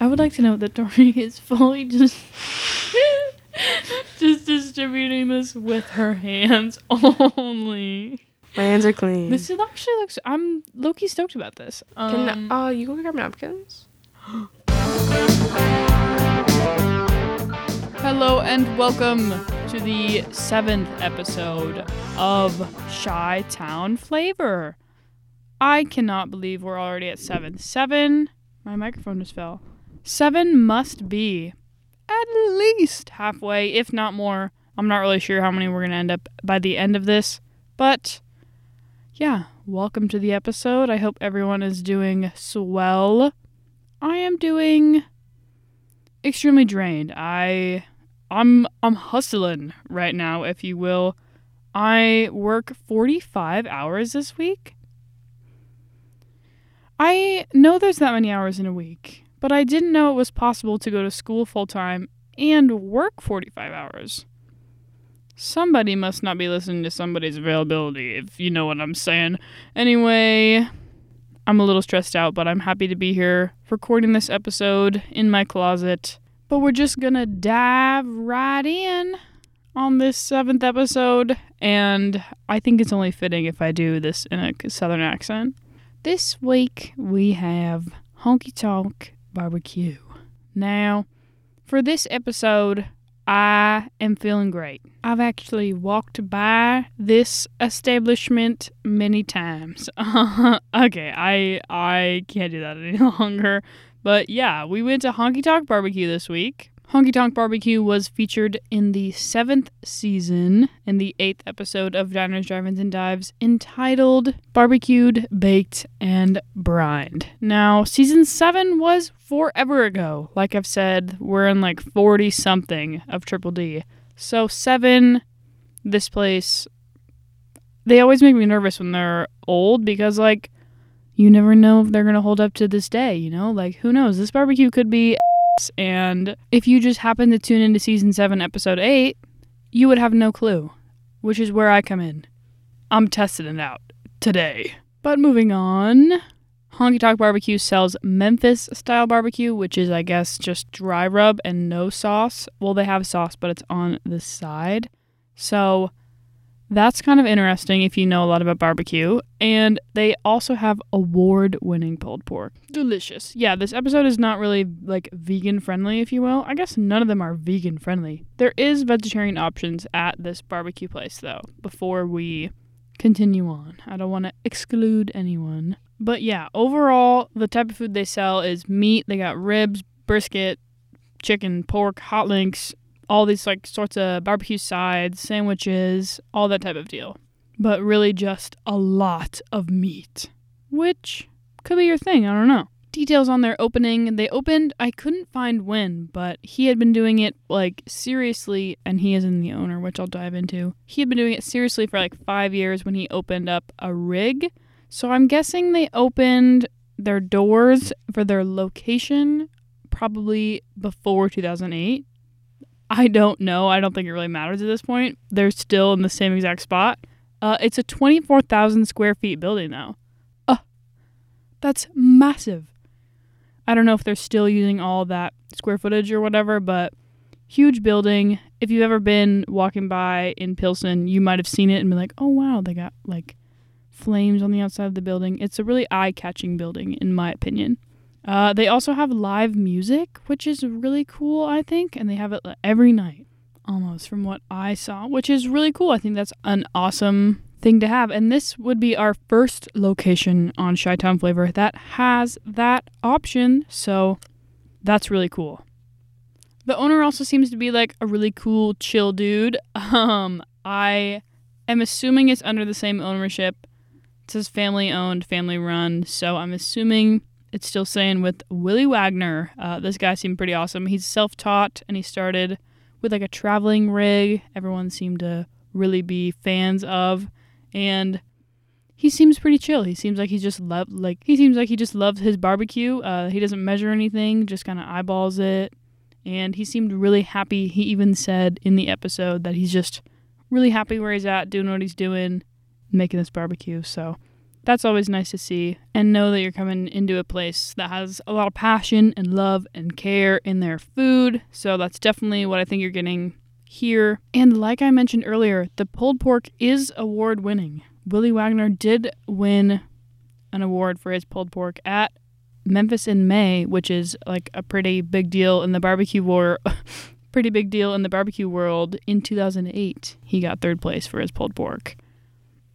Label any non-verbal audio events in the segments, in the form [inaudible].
I would like to know that Tori [laughs] is fully just [laughs] just distributing this with her hands [laughs] only. My hands are clean. This is actually looks. I'm Loki stoked about this. Can Um, uh, you go grab napkins? [gasps] hello and welcome to the seventh episode of Chi Town Flavor. I cannot believe we're already at seven. Seven. My microphone just fell. Seven must be at least halfway, if not more. I'm not really sure how many we're gonna end up by the end of this, but yeah, welcome to the episode. I hope everyone is doing swell. I am doing extremely drained. I I'm I'm hustling right now, if you will. I work 45 hours this week. I know there's that many hours in a week, but I didn't know it was possible to go to school full time and work 45 hours. Somebody must not be listening to somebody's availability, if you know what I'm saying. Anyway, I'm a little stressed out, but I'm happy to be here recording this episode in my closet. But we're just gonna dive right in on this seventh episode, and I think it's only fitting if I do this in a southern accent. This week we have Honky Tonk Barbecue. Now, for this episode, I am feeling great. I've actually walked by this establishment many times. [laughs] okay, I I can't do that any [laughs] longer. But yeah, we went to Honky Tonk Barbecue this week. Honky Tonk Barbecue was featured in the seventh season in the eighth episode of Diners, Drive-Ins, and Dives entitled Barbecued, Baked, and Brined. Now, season seven was forever ago. Like I've said, we're in like 40 something of Triple D. So, seven, this place, they always make me nervous when they're old because, like, you never know if they're going to hold up to this day, you know? Like, who knows? This barbecue could be and if you just happen to tune into season 7, episode 8, you would have no clue, which is where I come in. I'm testing it out today. But moving on, Honky Tonk Barbecue sells Memphis style barbecue, which is, I guess, just dry rub and no sauce. Well, they have sauce, but it's on the side. So that's kind of interesting if you know a lot about barbecue. And they also have award winning pulled pork. Delicious. Yeah, this episode is not really like vegan friendly, if you will. I guess none of them are vegan friendly. There is vegetarian options at this barbecue place, though, before we continue on. I don't want to exclude anyone. But yeah, overall, the type of food they sell is meat. They got ribs, brisket, chicken, pork, hot links, all these like sorts of barbecue sides, sandwiches, all that type of deal. But really just a lot of meat, which could be your thing, I don't know. Details on their opening. They opened, I couldn't find when, but he had been doing it like seriously, and he is in the owner, which I'll dive into. He had been doing it seriously for like five years when he opened up a rig. So I'm guessing they opened their doors for their location probably before 2008. I don't know. I don't think it really matters at this point. They're still in the same exact spot. Uh, it's a 24,000 square feet building now. Uh, that's massive. I don't know if they're still using all that square footage or whatever, but huge building. If you've ever been walking by in Pilsen, you might have seen it and been like, oh wow, they got like flames on the outside of the building. It's a really eye catching building, in my opinion. Uh, they also have live music, which is really cool, I think, and they have it every night, almost from what I saw, which is really cool. I think that's an awesome thing to have. And this would be our first location on Chi Town Flavor that has that option, so that's really cool. The owner also seems to be like a really cool, chill dude. [laughs] Um, I am assuming it's under the same ownership. It says family owned, family run, so I'm assuming it's still saying with Willie Wagner. Uh, this guy seemed pretty awesome. He's self taught and he started with like a traveling rig. Everyone seemed to really be fans of, and he seems pretty chill. He seems like he just loved like he seems like he just loves his barbecue. Uh, he doesn't measure anything, just kind of eyeballs it, and he seemed really happy. He even said in the episode that he's just really happy where he's at, doing what he's doing, making this barbecue. So That's always nice to see and know that you're coming into a place that has a lot of passion and love and care in their food. So that's definitely what I think you're getting here. And like I mentioned earlier, the pulled pork is award winning. Willie Wagner did win an award for his pulled pork at Memphis in May, which is like a pretty big deal in the barbecue war. [laughs] pretty big deal in the barbecue world in 2008. He got third place for his pulled pork.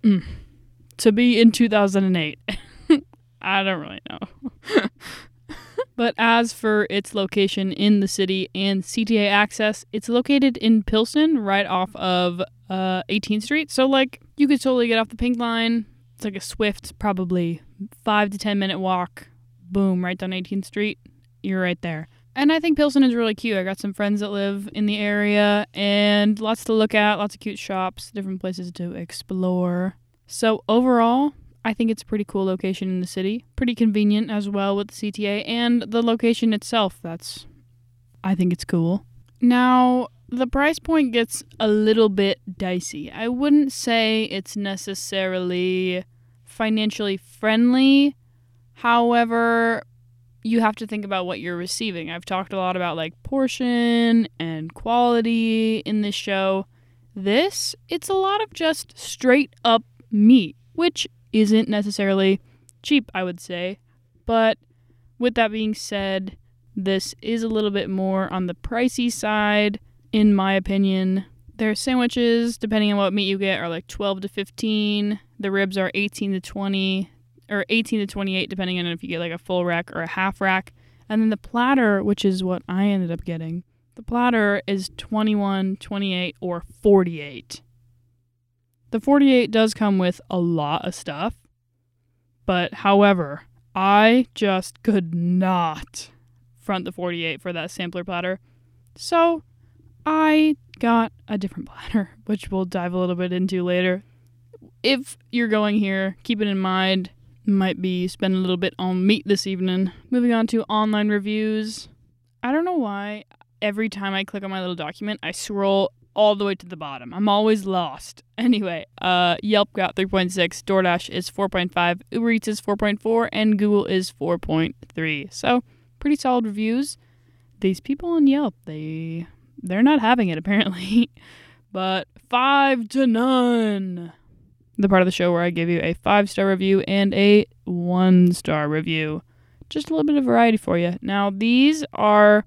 Mm. To be in 2008. [laughs] I don't really know. [laughs] but as for its location in the city and CTA access, it's located in Pilsen, right off of uh, 18th Street. So, like, you could totally get off the pink line. It's like a swift, probably five to 10 minute walk. Boom, right down 18th Street. You're right there. And I think Pilsen is really cute. I got some friends that live in the area and lots to look at, lots of cute shops, different places to explore. So, overall, I think it's a pretty cool location in the city. Pretty convenient as well with the CTA and the location itself. That's, I think it's cool. Now, the price point gets a little bit dicey. I wouldn't say it's necessarily financially friendly. However, you have to think about what you're receiving. I've talked a lot about like portion and quality in this show. This, it's a lot of just straight up meat, which isn't necessarily cheap, I would say. But with that being said, this is a little bit more on the pricey side, in my opinion. Their sandwiches, depending on what meat you get, are like 12 to 15. The ribs are 18 to 20, or 18 to 28, depending on if you get like a full rack or a half rack. And then the platter, which is what I ended up getting, the platter is 21, 28, or 48. The 48 does come with a lot of stuff, but however, I just could not front the 48 for that sampler platter. So I got a different [laughs] platter, which we'll dive a little bit into later. If you're going here, keep it in mind. Might be spending a little bit on meat this evening. Moving on to online reviews. I don't know why every time I click on my little document, I scroll all the way to the bottom. I'm always lost. [laughs] Anyway, uh, Yelp got 3.6, DoorDash is 4.5, Uber Eats is 4.4, and Google is 4.3. So, pretty solid reviews. These people on Yelp, they they're not having it [laughs] apparently. but 5 to none. The part of the show where I give you a 5-star review and a 1-star review. Just a little bit of variety for you. Now, these are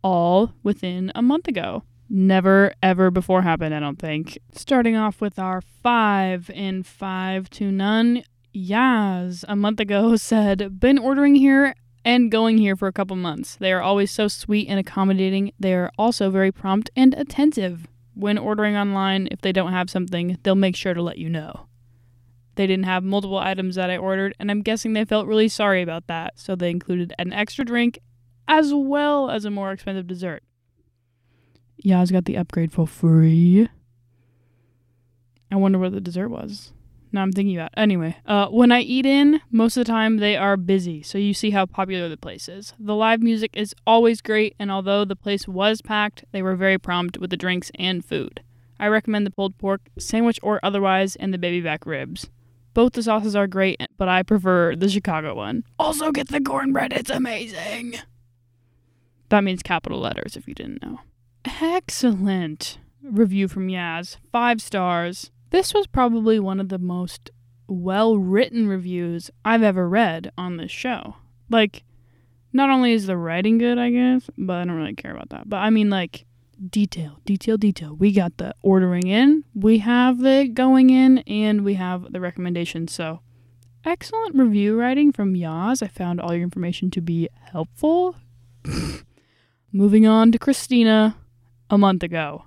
all within a month ago never ever before happened, I don't think. Starting off with our five in five to none. Yaz, a month ago, [laughs] said, Been ordering here and going here for a couple months. They are always so sweet and accommodating. They are also very prompt and attentive. When ordering online, if they don't have something, they'll make sure to let you know. They didn't have multiple items that I ordered, and I'm guessing they felt really sorry about that, so they included an extra drink as well as a more expensive dessert. Yaz got the upgrade for free. I wonder what the dessert was. Now I'm thinking about. It. Anyway, uh, when I eat in, most of the time they are busy, so you see how popular the place is. The live music is always great, and although the place was packed, they were very prompt with the drinks and food. I recommend the pulled pork, sandwich or otherwise, and the baby back ribs. Both the sauces are great, but I prefer the Chicago one. Also, get the cornbread, it's amazing! That means capital letters if you didn't know. Excellent review from Yaz. Five stars. This was probably one of the most well written reviews I've ever read on this show. Like, not only is the writing good, I guess, but I don't really care about that. But I mean, like, detail, detail, detail. We got the ordering in, we have the going in, and we have the recommendations. So, excellent review writing from Yaz. I found all your information to be helpful. [laughs] Moving on to Christina a month ago.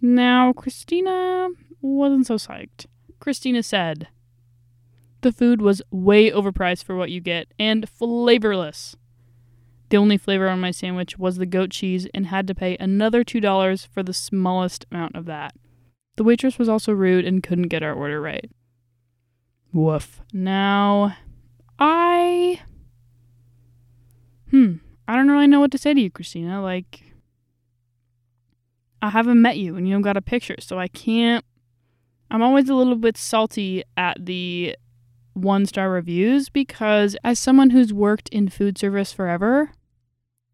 Now, Christina wasn't so psyched. Christina said, The food was way overpriced for what you get and flavorless. The only flavor on my sandwich was the goat cheese and had to pay another $2 for the smallest amount of that. The waitress was also rude and couldn't get our order right. Woof. Now, I. Hmm. I don't really know what to say to you, Christina. Like, I haven't met you and you don't got a picture, so I can't. I'm always a little bit salty at the one star reviews because, as someone who's worked in food service forever,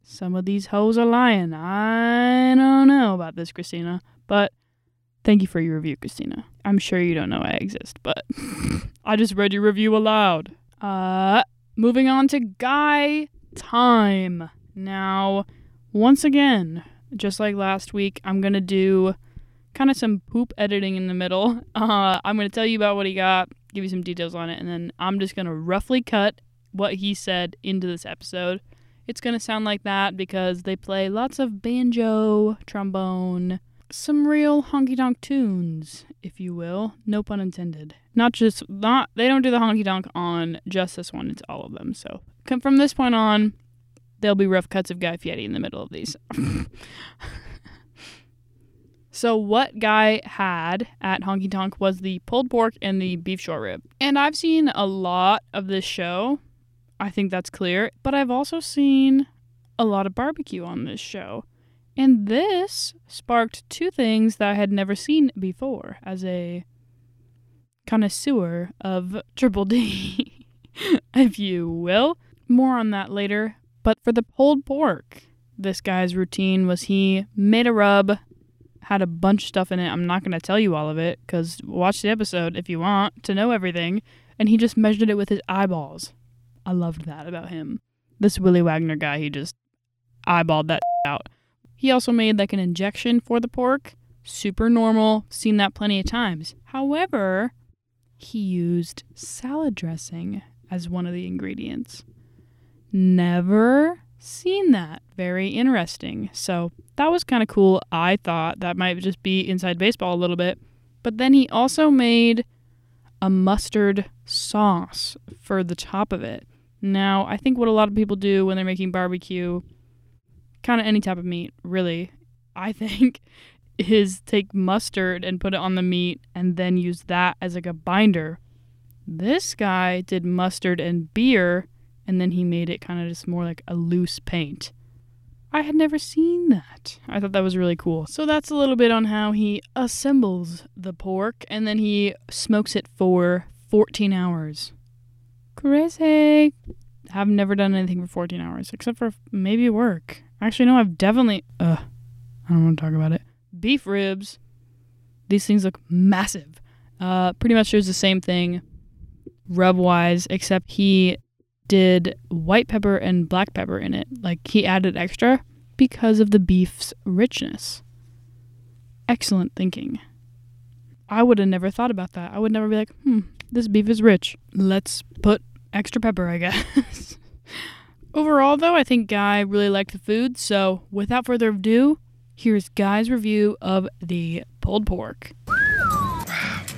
some of these hoes are lying. I don't know about this, Christina, but thank you for your review, Christina. I'm sure you don't know I exist, but [laughs] I just read your review aloud. Uh, moving on to Guy Time. Now, once again, just like last week, I'm gonna do kind of some poop editing in the middle. [laughs] Uh, I'm gonna tell you about what he got, give you some details on it, and then I'm just gonna roughly cut what he said into this episode. It's gonna sound like that because they play lots of banjo, trombone, some real honky tonk tunes, if you will. No pun intended. Not just not they don't do the honky tonk on just this one. It's all of them. So from this point on, there'll be rough cuts of Guy Fieri in the middle of these. [laughs] so what Guy had at Honky Tonk was the pulled pork and the beef short rib. And I've seen a lot of this show. I think that's clear. But I've also seen a lot of barbecue on this show. And this sparked two things that I had never seen before as a connoisseur of Triple D, [laughs] if you will. More on that later. But for the pulled pork, this guy's routine was he made a rub, had a bunch of stuff in it. I'm not going to tell you all of it because watch the episode if you want to know everything. And he just measured it with his eyeballs. I loved that about him. This Willy Wagner guy, he just eyeballed that [laughs] out. He also made like an injection for the pork. Super normal, seen that plenty of times. However, he used salad dressing as one of the ingredients. Never seen that. Very interesting. So that was kind of cool. I thought that might just be inside baseball a little bit. But then he also made a mustard sauce for the top of it. Now, I think what a lot of people do when they're making barbecue kind of any type of meat, really, I [laughs] think, is take mustard and put it on the meat and then use that as like a binder. This guy did mustard and beer and then he made it kind of just more like a loose paint. I had never seen that. I thought that was really cool. So that's a little bit on how he assembles the pork and then he smokes it for 14 hours. Crazy. I've never done anything for 14 hours except for maybe work. Actually, no, I've definitely. Ugh. I don't want to talk about it. Beef ribs. These things look massive. Uh, pretty much shows the same thing, rub wise, except he did white pepper and black pepper in it. Like he added extra because of the beef's richness. Excellent thinking. I would have never thought about that. I would never be like, hmm, this beef is rich. Let's put extra pepper, I guess. [laughs] Overall, though, I think Guy really liked the food, so without further ado, here's Guy's review of the pulled pork.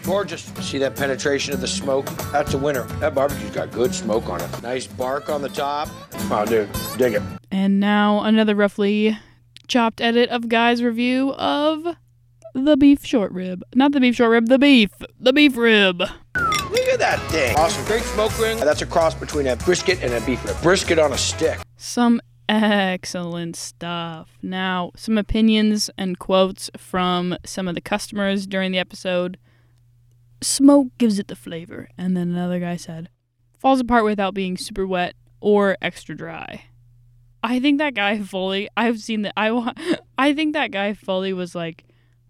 Gorgeous. See that penetration of the smoke? That's a winner. That barbecue's got good smoke on it. Nice bark on the top. Oh, dude, dig it. And now another roughly chopped edit of Guy's review of the beef short rib. Not the beef short rib, the beef. The beef rib. Look at that thing. Awesome. Great smoke ring. That's a cross between a brisket and a beef rib. Brisket on a stick. Some excellent stuff. Now, some opinions and quotes from some of the customers during the episode. Smoke gives it the flavor. And then another guy said, falls apart without being super wet or extra dry. I think that guy fully, I've seen that. I, [laughs] I think that guy fully was like,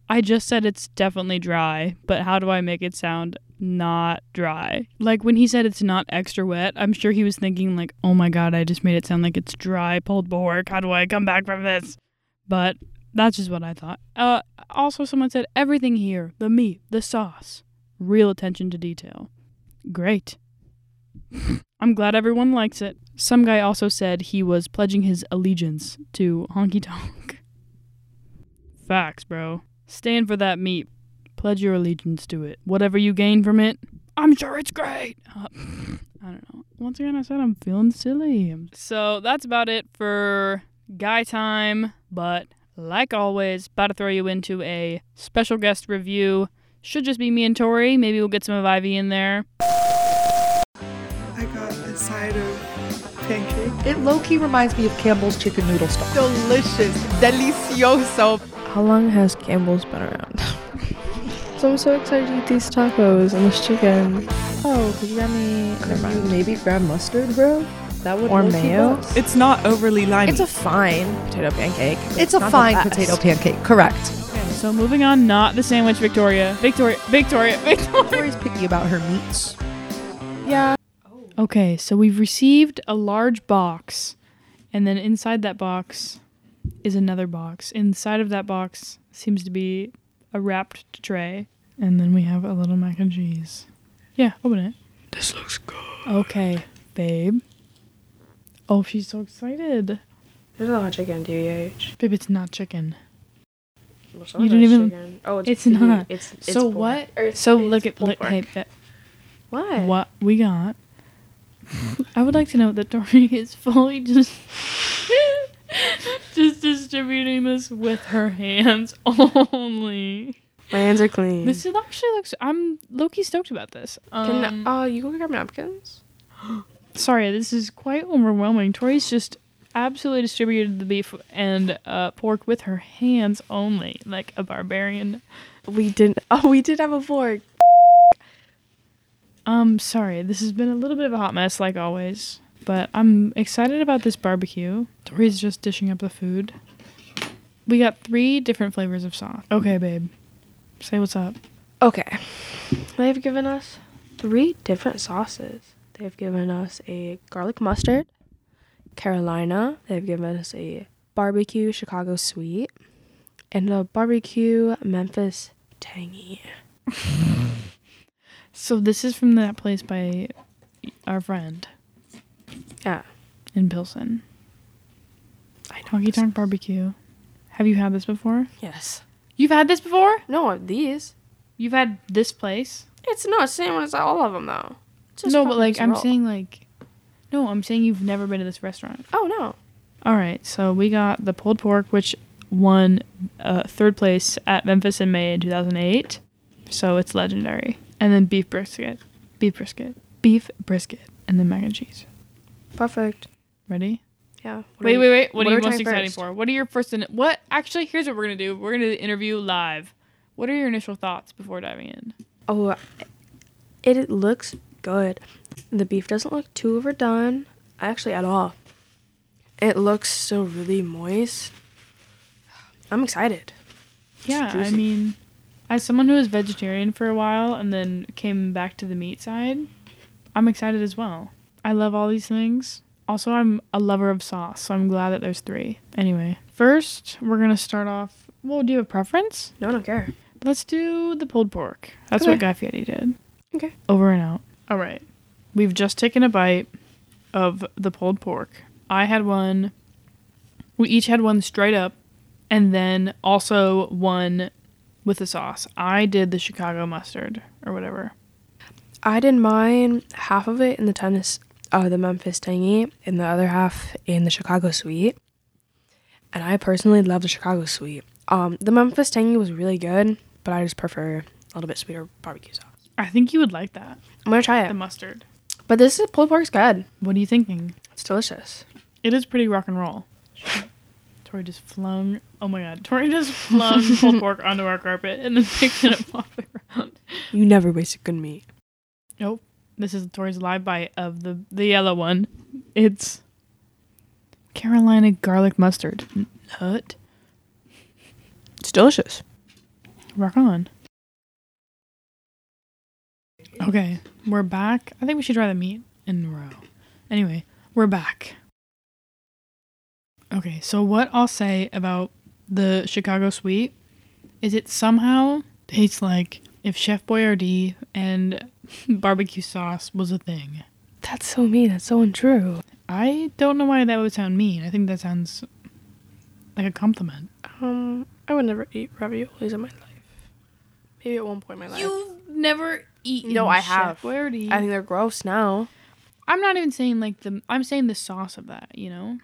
I just said it's definitely dry, but how do I make it sound not dry. Like when he said it's not extra wet, I'm sure he was thinking like, "Oh my god, I just made it sound like it's dry pulled pork. How do I come back from this?" But that's just what I thought. Uh also someone said everything here, the meat, the sauce, real attention to detail. Great. [laughs] I'm glad everyone likes it. Some guy also said he was pledging his allegiance to Honky Tonk. [laughs] Facts, bro. Stand for that meat, Pledge your allegiance to it. Whatever you gain from it, I'm sure it's great. Uh, [laughs] I don't know. Once again, I said I'm feeling silly. So that's about it for guy time. But like always, about to throw you into a special guest review. Should just be me and Tori. Maybe we'll get some of Ivy in there. I got a side of pancake. It low key reminds me of Campbell's chicken noodle stuff. Delicious. Delicioso. How long has Campbell's been around? [laughs] So I'm so excited to eat these tacos and this chicken. Oh, could you grab me? Never mind. maybe grab mustard, bro. That would Or low-key mayo? bust. It's not overly limey. It's a fine potato pancake. but It's a fine potato pancake. Correct. Okay, so moving on, not the sandwich, Victoria. Victoria, Victoria, [laughs] Victoria. Victoria's picky about her meats. Yeah. Okay, so we've received a large box, and then inside that box is another box. Inside of that box seems to be a wrapped tray, and then we have a little mac and cheese. Yeah, open it. This looks good. Okay, babe. Oh, she's so excited. There's a lot of chicken, DH. Babe, it's not chicken. Well, You didn't even- Chicken. Oh, it's it's not. It's, it's so what? It's- So look at look. pork. Hey, What? what we got. I would like to know that Tori [laughs] is fully just just distributing this with her hands [laughs] only. My hands are clean. This is actually looks. I'm Loki stoked about this. Can Um, uh you go grab napkins? [gasps] sorry, this is quite overwhelming. Tori's just absolutely distributed the beef and uh, pork with her hands only, like a barbarian. We didn't. [laughs] Oh, we did have a fork. Um, sorry, this has been a little bit of a hot mess, like always. But I'm excited about this barbecue. Tori's just dishing up the food. We got three different flavors of sauce. Okay, babe. Say what's up. Okay. They've given us three different sauces. They've given us a garlic mustard, Carolina. They've given us a barbecue Chicago sweet, and a barbecue Memphis tangy. [laughs] So this is from that place by our friend Yeah. in Pilsen. I know. Honky Tonk Barbecue. Have you had this before? Yes. You've had this before? No, these. You've had this place? It's not the same as all of them though. No, but like I'm saying like No, I'm saying you've never been to this restaurant. Oh no. All right, so we got the pulled pork, which won uh, third place at Memphis in May in 2008. So it's legendary. And then beef brisket, beef brisket, beef brisket, and then mac and cheese. Perfect. Ready? Yeah. What wait, wait, wait. What, what are you most excited first? for? What are your first? In- what? Actually, here's what we're gonna do. We're gonna do the interview live. What are your initial thoughts before diving in? Oh, it, it looks good. The beef doesn't look too overdone, actually at all. It looks still really moist. I'm excited. Yeah, I mean, as someone who was vegetarian for a while and then came back to the meat side, I'm excited as well. I love all these things. Also, I'm a lover of sauce, so I'm glad that there's three. Anyway, first, we're going to start off. Well, do you have a preference? No, I don't care. Let's do the pulled pork. That's Okay. what Guy Fieri did. Okay. Over and out. All right. We've just taken a bite of the pulled pork. I had one. We each had one straight up, and then also one with the sauce. I did the Chicago mustard or whatever. I did mine half of it in the tennis, uh, the Memphis tangy, and the other half in the Chicago sweet. And I personally love the Chicago sweet. Um, the Memphis tangy was really good, but I just prefer a little bit sweeter barbecue sauce. I think you would like that. I'm gonna try it. The mustard. But this is pulled pork's good. What are you thinking? It's delicious. It is pretty rock and roll. Tori just flung. Oh my god. Tori just flung pulled [laughs] pork onto our carpet and then picked it up off the ground. You never wasted good meat. Nope. This is Tori's live bite of the the yellow one. It's Carolina garlic mustard. Nut. It's delicious. Rock on. Okay, we're back. I think we should try the meat in a row. Anyway, we're back. Okay, so what I'll say about the Chicago Sweet is it somehow tastes like if Chef Boyardee and [laughs] barbecue sauce was a thing. That's so mean. That's so untrue. I don't know why that would sound mean. I think that sounds like a compliment. Um, I would never eat raviolis in my life. Maybe at one point in my life. You've never eaten No, I have. Chef have. Boyardee. I think they're gross now. I'm not even saying like the. I'm saying the sauce of that. You know.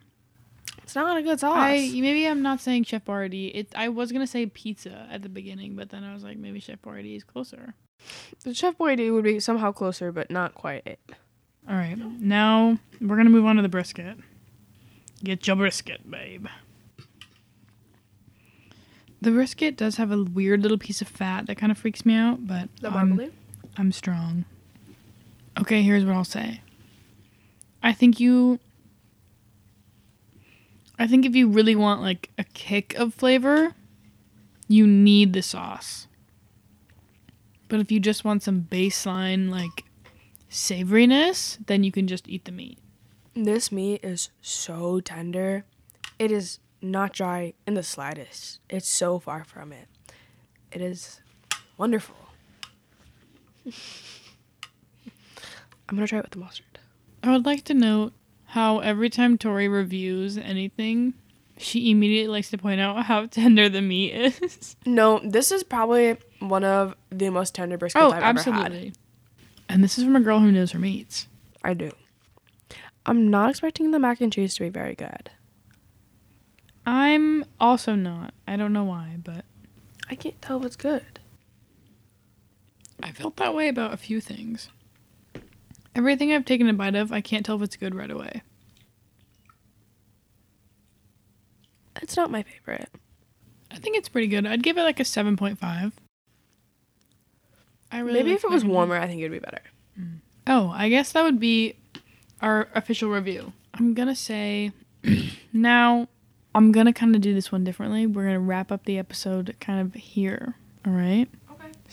It's not a good sauce. I maybe I'm not saying Chef Boyardee. It. I was gonna say pizza at the beginning, but then I was like maybe Chef Boyardee is closer. the Chef Boyardee would be somehow closer, but not quite it. All right, now we're gonna move on to the brisket. Get your brisket, babe. The brisket does have a weird little piece of fat that kind of freaks me out, but I'm, I'm strong. Okay, here's what I'll say. I think you I think if you really want like a kick of flavor, you need the sauce. But if you just want some baseline like savoriness, then you can just eat the meat. This meat is so tender. It is not dry in the slightest. It's so far from it. It is wonderful. [laughs] I'm gonna try it with the mustard. I would like to note how every time Tori reviews anything, she immediately likes to point out how [laughs] tender the meat is. No, this is probably one of the most tender briskets oh, I've absolutely. ever had. Absolutely. And this is from a girl who knows her meats. I do. I'm not expecting the mac and cheese to be very good. I'm also not. I don't know why, but I can't tell if it's good. I felt that way about a few things. Everything I've taken a bite of, I can't tell if it's good right away. It's not my favorite. I think it's pretty good. I'd give it like a 7.5. I really Maybe if it was warmer, I think it'd be better. cheese. Oh, I guess that would be our official review. I'm going to say [clears throat] now I'm going to kind of do this one differently. We're going to wrap up the episode kind of here. All right?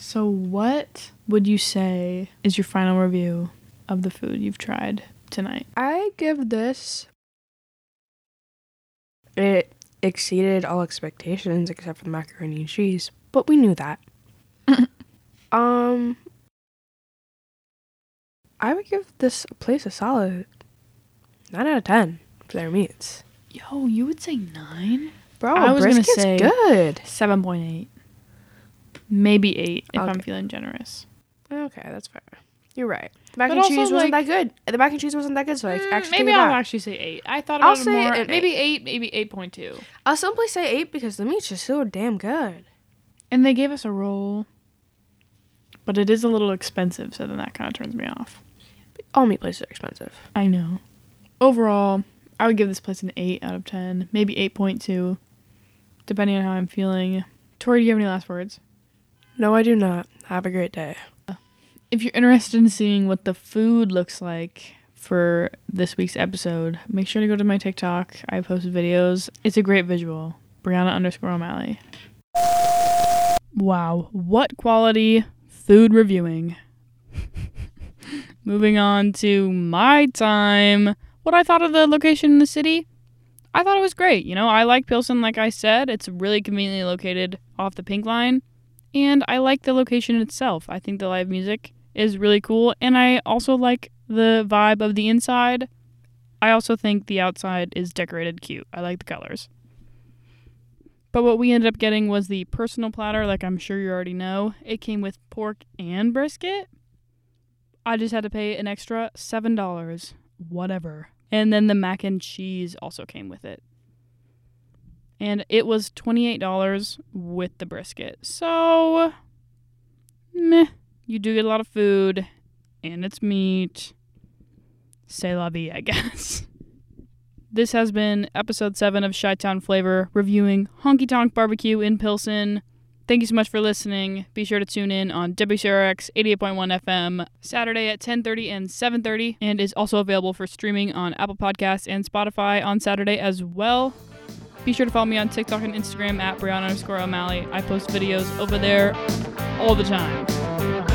So, what would you say is your final review of the food you've tried tonight? I give this. It exceeded all expectations except for the macaroni and cheese, but we knew that. [laughs] um, I would give this place a solid nine out of ten for their meats. Yo, you would say nine? Bro, I was gonna say- good. 7.8. Maybe 8 if I'm feeling generous. Okay, that's fair. You're right. The mac But and cheese wasn't like- that good. The mac and cheese wasn't that good, so I Mm, actually maybe I'll actually say 8. I thought I'll say more. maybe 8, maybe 8.2. I'll simply say eight because the meat's just so damn good. And they gave us a roll. But it is a little expensive, so then that kind of turns me off. All meat places are expensive. I know. Overall, I would give this place an 8 out of 10. Maybe 8.2. Depending on how I'm feeling. Tori, do you have any last words? No, I do not. Have a great day. If you're interested in seeing what the food looks like for this week's episode, make sure to go to my TikTok. I post videos. It's a great visual. Brianna underscore O'Malley. Wow, what quality food reviewing. [laughs] Moving on to my time. What I thought of the location in the city? I thought it was great. You know, I like Pilsen, like I said. It's really conveniently located off the Pink Line. And I like the location itself. I think the live music is really cool. And I also like the vibe of the inside. I also think the outside is decorated cute. I like the colors. But what we ended up getting was the personal platter, like I'm sure you already know. It came with pork and brisket. I just had to pay an extra $7. Whatever. And then the mac and cheese also came with it. And it was $28 with the brisket. So, meh. You do get a lot of food, and it's meat. Say la vie, I guess. [laughs] This has been episode 7 of Chi Town Flavor, reviewing Honky Tonk Barbecue in Pilsen. Thank you so much for listening. Be sure to tune in on WCRX 88.1 FM Saturday at 10:30 and 7:30 and is also available for streaming on Apple Podcasts and Spotify on Saturday as well. Be sure to follow me on TikTok and Instagram at Brianna underscore O'Malley. I post videos over there all the time.